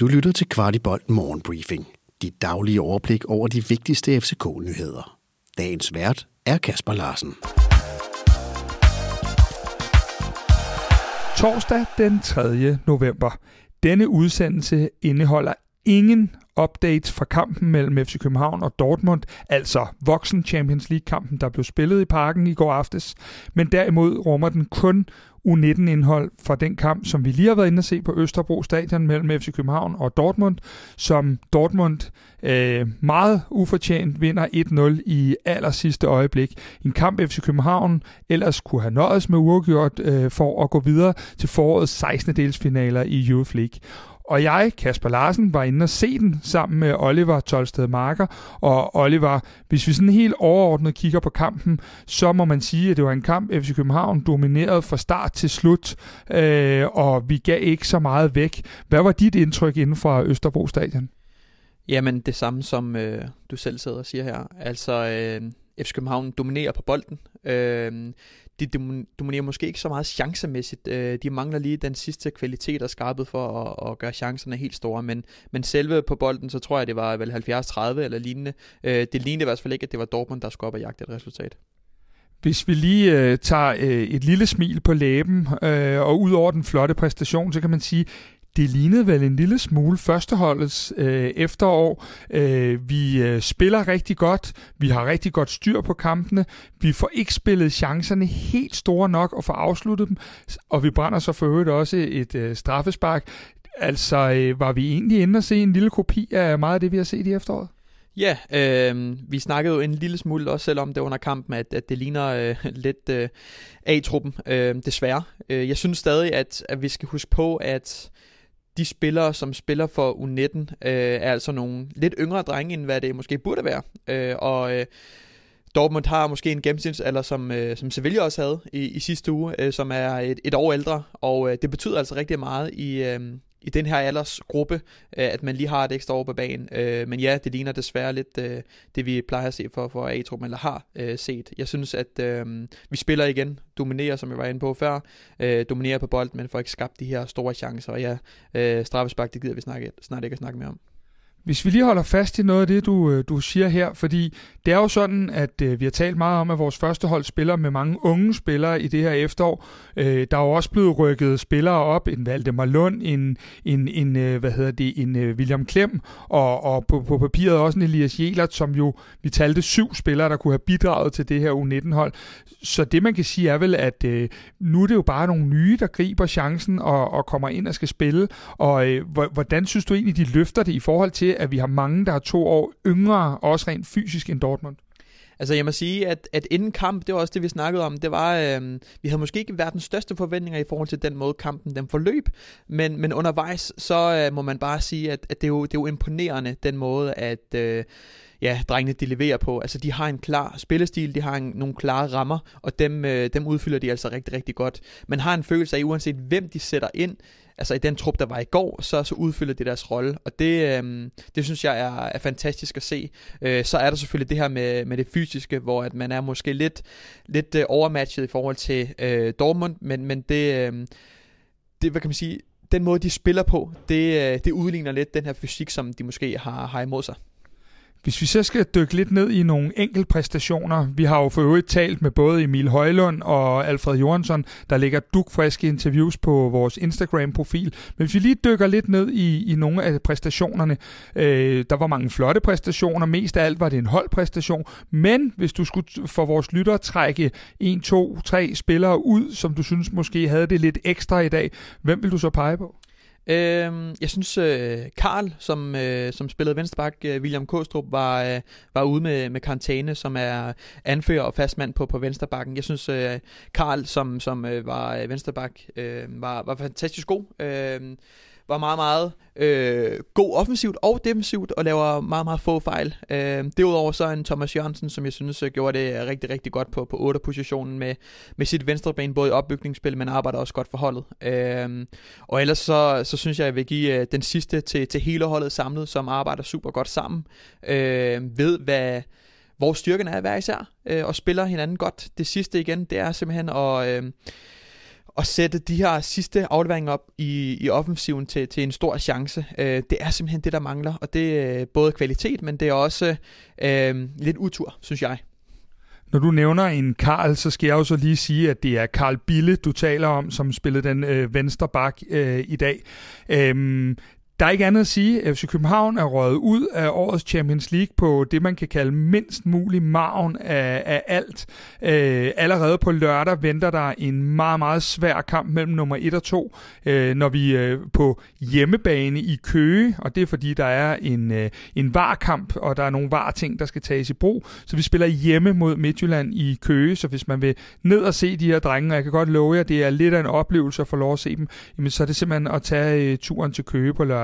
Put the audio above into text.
Du lytter til Kvartibolt Morgenbriefing. Dit daglige overblik over de vigtigste FCK-nyheder. Dagens vært er Kasper Larsen. Torsdag den 3. november. Denne udsendelse indeholder ingen updates fra kampen mellem FC København og Dortmund, altså voksen Champions League-kampen, der blev spillet i parken i går aftes, men derimod rummer den kun U19-indhold fra den kamp, som vi lige har været inde at se på Østerbro Stadion mellem FC København og Dortmund, som Dortmund øh, meget ufortjent vinder 1-0 i aller sidste øjeblik. En kamp FC København ellers kunne have nøjes med uafgjort øh, for at gå videre til forårets 16. delsfinaler i Youth League. Og jeg, Kasper Larsen, var inde og se den sammen med Oliver Tolsted Marker. Og Oliver, hvis vi sådan helt overordnet kigger på kampen, så må man sige, at det var en kamp, FC København dominerede fra start til slut, øh, og vi gav ikke så meget væk. Hvad var dit indtryk inden fra Østerbro Stadion? Jamen det samme som øh, du selv sidder og siger her. Altså øh, FC København dominerer på bolden. Øh, de dominerer måske ikke så meget chancemæssigt. Øh, de mangler lige den sidste kvalitet og skarpet for at, at gøre chancerne helt store, men, men selve på bolden, så tror jeg, det var vel 70-30 eller lignende. Øh, det lignede i hvert fald ikke, at det var Dortmund, der skulle op og jagte et resultat. Hvis vi lige øh, tager øh, et lille smil på læben, øh, og ud over den flotte præstation, så kan man sige, det lignede vel en lille smule førsteholdets øh, efterår. Øh, vi øh, spiller rigtig godt, vi har rigtig godt styr på kampene, vi får ikke spillet chancerne helt store nok og få afsluttet dem, og vi brænder så for øvrigt også et øh, straffespark. Altså, øh, var vi egentlig inde og se en lille kopi af meget af det, vi har set i efteråret? Ja, øh, vi snakkede jo en lille smule også selvom det under kampen, at, at det ligner øh, lidt øh, A-truppen, øh, desværre. Øh, jeg synes stadig, at, at vi skal huske på, at de spillere, som spiller for U19, øh, er altså nogle lidt yngre drenge, end hvad det måske burde være. Øh, og øh, Dortmund har måske en gennemsnitsalder, som, øh, som Sevilla også havde i, i sidste uge, øh, som er et, et år ældre, og øh, det betyder altså rigtig meget i, øh, i den her aldersgruppe, øh, at man lige har et ekstra år på banen. Øh, men ja, det ligner desværre lidt øh, det, vi plejer at se for, for A-truppen, eller har øh, set. Jeg synes, at øh, vi spiller igen, dominerer, som jeg var inde på før, øh, dominerer på bolden, men får ikke skabt de her store chancer. Og ja, straffespark, det gider vi snakke, snart ikke at snakke mere om. Hvis vi lige holder fast i noget af det, du, øh, du siger her, fordi det er jo sådan, at øh, vi har talt meget om, at vores første hold spiller med mange unge spillere i det her efterår. Øh, der er jo også blevet rykket spillere op, en Valdemar Lund, en, en, en øh, hvad hedder det, en øh, William Klem, og, og på, på papiret også en Elias Jelert, som jo, vi talte syv spillere, der kunne have bidraget til det her U19-hold. Så det man kan sige er vel, at øh, nu er det jo bare nogle nye, der griber chancen og, og kommer ind og skal spille. Og øh, hvordan synes du egentlig, de løfter det i forhold til, at vi har mange, der er to år yngre, også rent fysisk end Dortmund? Altså jeg må sige, at, at inden kamp, det var også det, vi snakkede om, det var, øh, vi havde måske ikke verdens største forventninger i forhold til den måde, kampen den forløb, men, men undervejs, så øh, må man bare sige, at, at det, er jo, det er jo imponerende, den måde, at... Øh, ja, drengene de leverer på. Altså de har en klar spillestil, de har en, nogle klare rammer, og dem, øh, dem udfylder de altså rigtig, rigtig godt. Man har en følelse af, uanset hvem de sætter ind, altså i den trup, der var i går, så, så udfylder det deres rolle, og det, øh, det synes jeg er, er fantastisk at se. Øh, så er der selvfølgelig det her med, med det fysiske, hvor at man er måske lidt, lidt øh, overmatchet i forhold til øh, Dortmund, men, men det, øh, det, hvad kan man sige, den måde de spiller på, det, øh, det udligner lidt den her fysik, som de måske har, har imod sig. Hvis vi så skal dykke lidt ned i nogle enkelte præstationer, vi har jo for øvrigt talt med både Emil Højlund og Alfred Jørgensen, der ligger dukfriske interviews på vores Instagram-profil. Men hvis vi lige dykker lidt ned i, i nogle af præstationerne, øh, der var mange flotte præstationer, mest af alt var det en holdpræstation, men hvis du skulle for vores lyttere trække en, to, tre spillere ud, som du synes måske havde det lidt ekstra i dag, hvem vil du så pege på? Øh, jeg synes, øh, Karl, som, øh, som spillede venstreback, øh, William Kostrup, var, øh, var ude med, med karantæne, som er anfører og fastmand på, på venstrebakken. Jeg synes, øh, Karl, som, som øh, var øh, venstreback, øh, var, var fantastisk god. Øh, var meget, meget øh, god offensivt og defensivt, og laver meget, meget få fejl. Øh, derudover så en Thomas Jørgensen, som jeg synes øh, gjorde det rigtig, rigtig godt på, på 8-positionen med, med sit venstre ben, både i opbygningsspil, men arbejder også godt for holdet. Øh, og ellers så, så synes jeg, jeg vil give øh, den sidste til, til hele holdet samlet, som arbejder super godt sammen, øh, ved hvad vores styrken er hver især, øh, og spiller hinanden godt. Det sidste igen, det er simpelthen at... Øh, at sætte de her sidste afleveringer op i, i offensiven til, til en stor chance. Øh, det er simpelthen det, der mangler, og det er øh, både kvalitet, men det er også øh, lidt utur, synes jeg. Når du nævner en Karl, så skal jeg jo så lige sige, at det er Karl Bille, du taler om, som spillede den øh, venstre bak øh, i dag. Øhm, der er ikke andet at sige. FC København er røget ud af årets Champions League på det, man kan kalde mindst mulig maven af, af alt. Øh, allerede på lørdag venter der en meget, meget svær kamp mellem nummer 1 og 2, øh, når vi øh, på hjemmebane i Køge, og det er fordi, der er en, øh, en varkamp, og der er nogle var-ting, der skal tages i brug. Så vi spiller hjemme mod Midtjylland i Køge, så hvis man vil ned og se de her drenge, og jeg kan godt love jer, det er lidt af en oplevelse at få lov at se dem, jamen, så er det simpelthen at tage øh, turen til Køge på lørdag